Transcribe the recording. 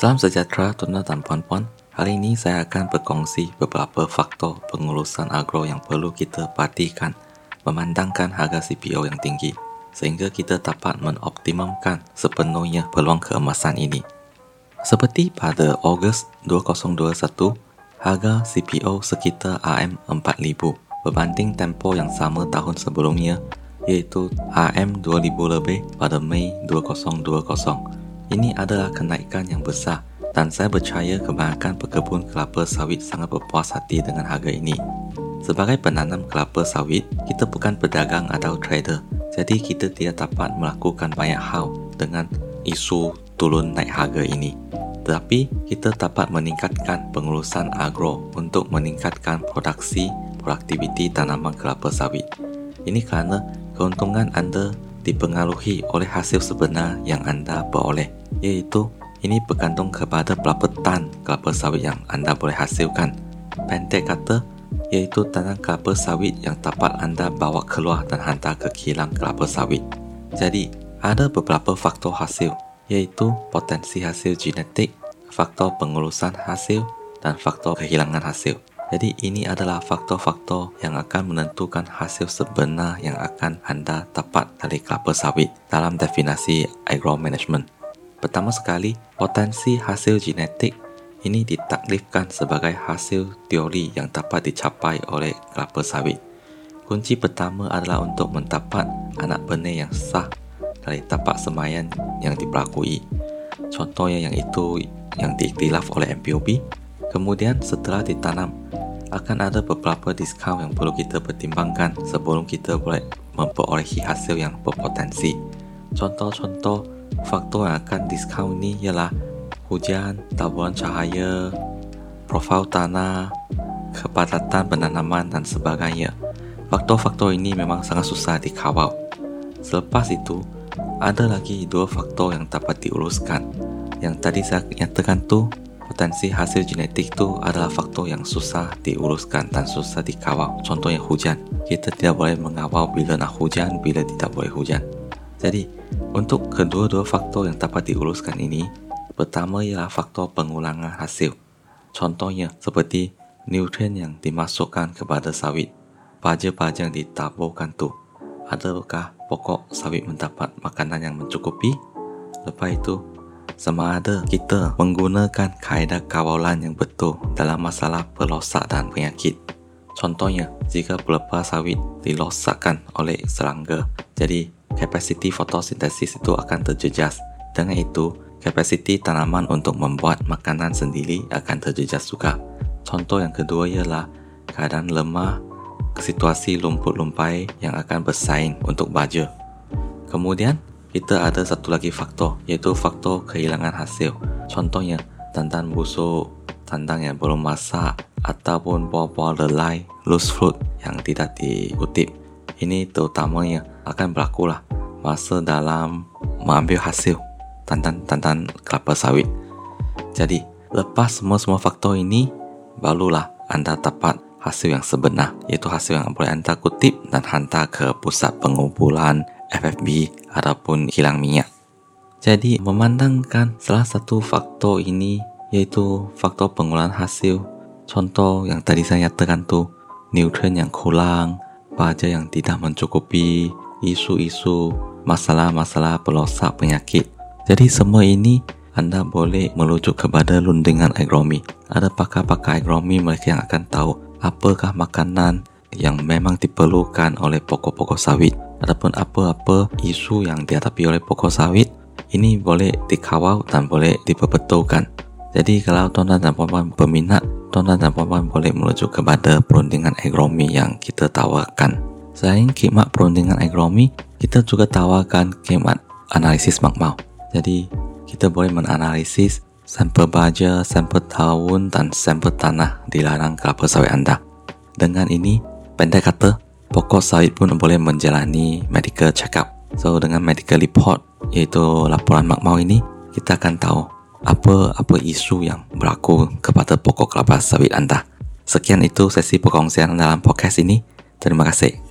Salam sejahtera tuan dan puan-puan. Hari ini saya akan berkongsi beberapa faktor pengurusan agro yang perlu kita perhatikan memandangkan harga CPO yang tinggi sehingga kita dapat mengoptimumkan sepenuhnya peluang keemasan ini. Seperti pada Ogos 2021, harga CPO sekitar RM4,000 berbanding tempoh yang sama tahun sebelumnya iaitu RM2,000 lebih pada Mei 2020. Ini adalah kenaikan yang besar dan saya percaya kebanyakan pekebun kelapa sawit sangat berpuas hati dengan harga ini. Sebagai penanam kelapa sawit, kita bukan pedagang atau trader, jadi kita tidak dapat melakukan banyak hal dengan isu turun naik harga ini. Tetapi kita dapat meningkatkan pengurusan agro untuk meningkatkan produksi produktiviti tanaman kelapa sawit. Ini kerana keuntungan anda dipengaruhi oleh hasil sebenar yang anda peroleh, iaitu ini bergantung kepada berapa tan kelapa sawit yang anda boleh hasilkan. Pendek kata, iaitu tanah kelapa sawit yang dapat anda bawa keluar dan hantar ke kilang kelapa sawit. Jadi, ada beberapa faktor hasil, iaitu potensi hasil genetik, faktor pengurusan hasil, dan faktor kehilangan hasil. Jadi ini adalah faktor-faktor yang akan menentukan hasil sebenar yang akan anda dapat dari kelapa sawit dalam definisi agro management. Pertama sekali, potensi hasil genetik ini ditaklifkan sebagai hasil teori yang dapat dicapai oleh kelapa sawit. Kunci pertama adalah untuk mendapat anak benih yang sah dari tapak semayan yang diperlakui. Contohnya yang itu yang diiktilaf oleh MPOB. Kemudian setelah ditanam, akan ada beberapa diskaun yang perlu kita pertimbangkan sebelum kita boleh memperolehi hasil yang berpotensi. Contoh-contoh faktor yang akan diskaun ini ialah hujan, taburan cahaya, profil tanah, kepadatan penanaman dan sebagainya. Faktor-faktor ini memang sangat susah dikawal. Selepas itu, ada lagi dua faktor yang dapat diuruskan. Yang tadi saya nyatakan tu, potensi hasil genetik tu adalah faktor yang susah diuruskan dan susah dikawal. Contohnya hujan. Kita tidak boleh mengawal bila nak hujan, bila tidak boleh hujan. Jadi, untuk kedua-dua faktor yang dapat diuruskan ini, Pertama ialah faktor pengulangan hasil. Contohnya seperti nutrien yang dimasukkan kepada sawit. Baja-baja yang ditaburkan tu. Adakah pokok sawit mendapat makanan yang mencukupi? Lepas itu, sama ada kita menggunakan kaedah kawalan yang betul dalam masalah pelosak dan penyakit. Contohnya, jika pelepah sawit dilosakkan oleh serangga, jadi kapasiti fotosintesis itu akan terjejas. Dengan itu, kapasiti tanaman untuk membuat makanan sendiri akan terjejas juga. Contoh yang kedua ialah keadaan lemah situasi lumpur lumpai yang akan bersaing untuk baja. Kemudian, kita ada satu lagi faktor, iaitu faktor kehilangan hasil. Contohnya, tandan busuk, tandang yang belum masak, ataupun buah-buah lelai, loose fruit yang tidak dikutip. Ini terutamanya akan berlaku lah masa dalam mengambil hasil tantan-tantan kelapa sawit. Jadi, lepas semua-semua faktor ini, barulah anda dapat hasil yang sebenar, iaitu hasil yang boleh anda kutip dan hantar ke pusat pengumpulan FFB ataupun kilang minyak. Jadi, memandangkan salah satu faktor ini, iaitu faktor pengolahan hasil. Contoh yang tadi saya nyatakan tu, nutrien yang kurang, baja yang tidak mencukupi, isu-isu masalah-masalah pelosak penyakit jadi semua ini anda boleh merujuk kepada rundingan agronomi. Ada pakar-pakar agronomi mereka yang akan tahu apakah makanan yang memang diperlukan oleh pokok-pokok sawit ataupun apa-apa isu yang dihadapi oleh pokok sawit ini boleh dikawal dan boleh diperbetulkan. Jadi kalau tuan-tuan dan puan-puan berminat, tuan-tuan dan puan-puan boleh merujuk kepada perundingan agronomi yang kita tawarkan. Selain khidmat perundingan agronomi, kita juga tawarkan khidmat analisis makmal. Jadi kita boleh menganalisis sampel baja, sampel tahun dan sampel tanah di ladang kelapa sawit anda. Dengan ini, pendek kata, pokok sawit pun boleh menjalani medical check-up. So dengan medical report, iaitu laporan makmau ini, kita akan tahu apa-apa isu yang berlaku kepada pokok kelapa sawit anda. Sekian itu sesi perkongsian dalam podcast ini. Terima kasih.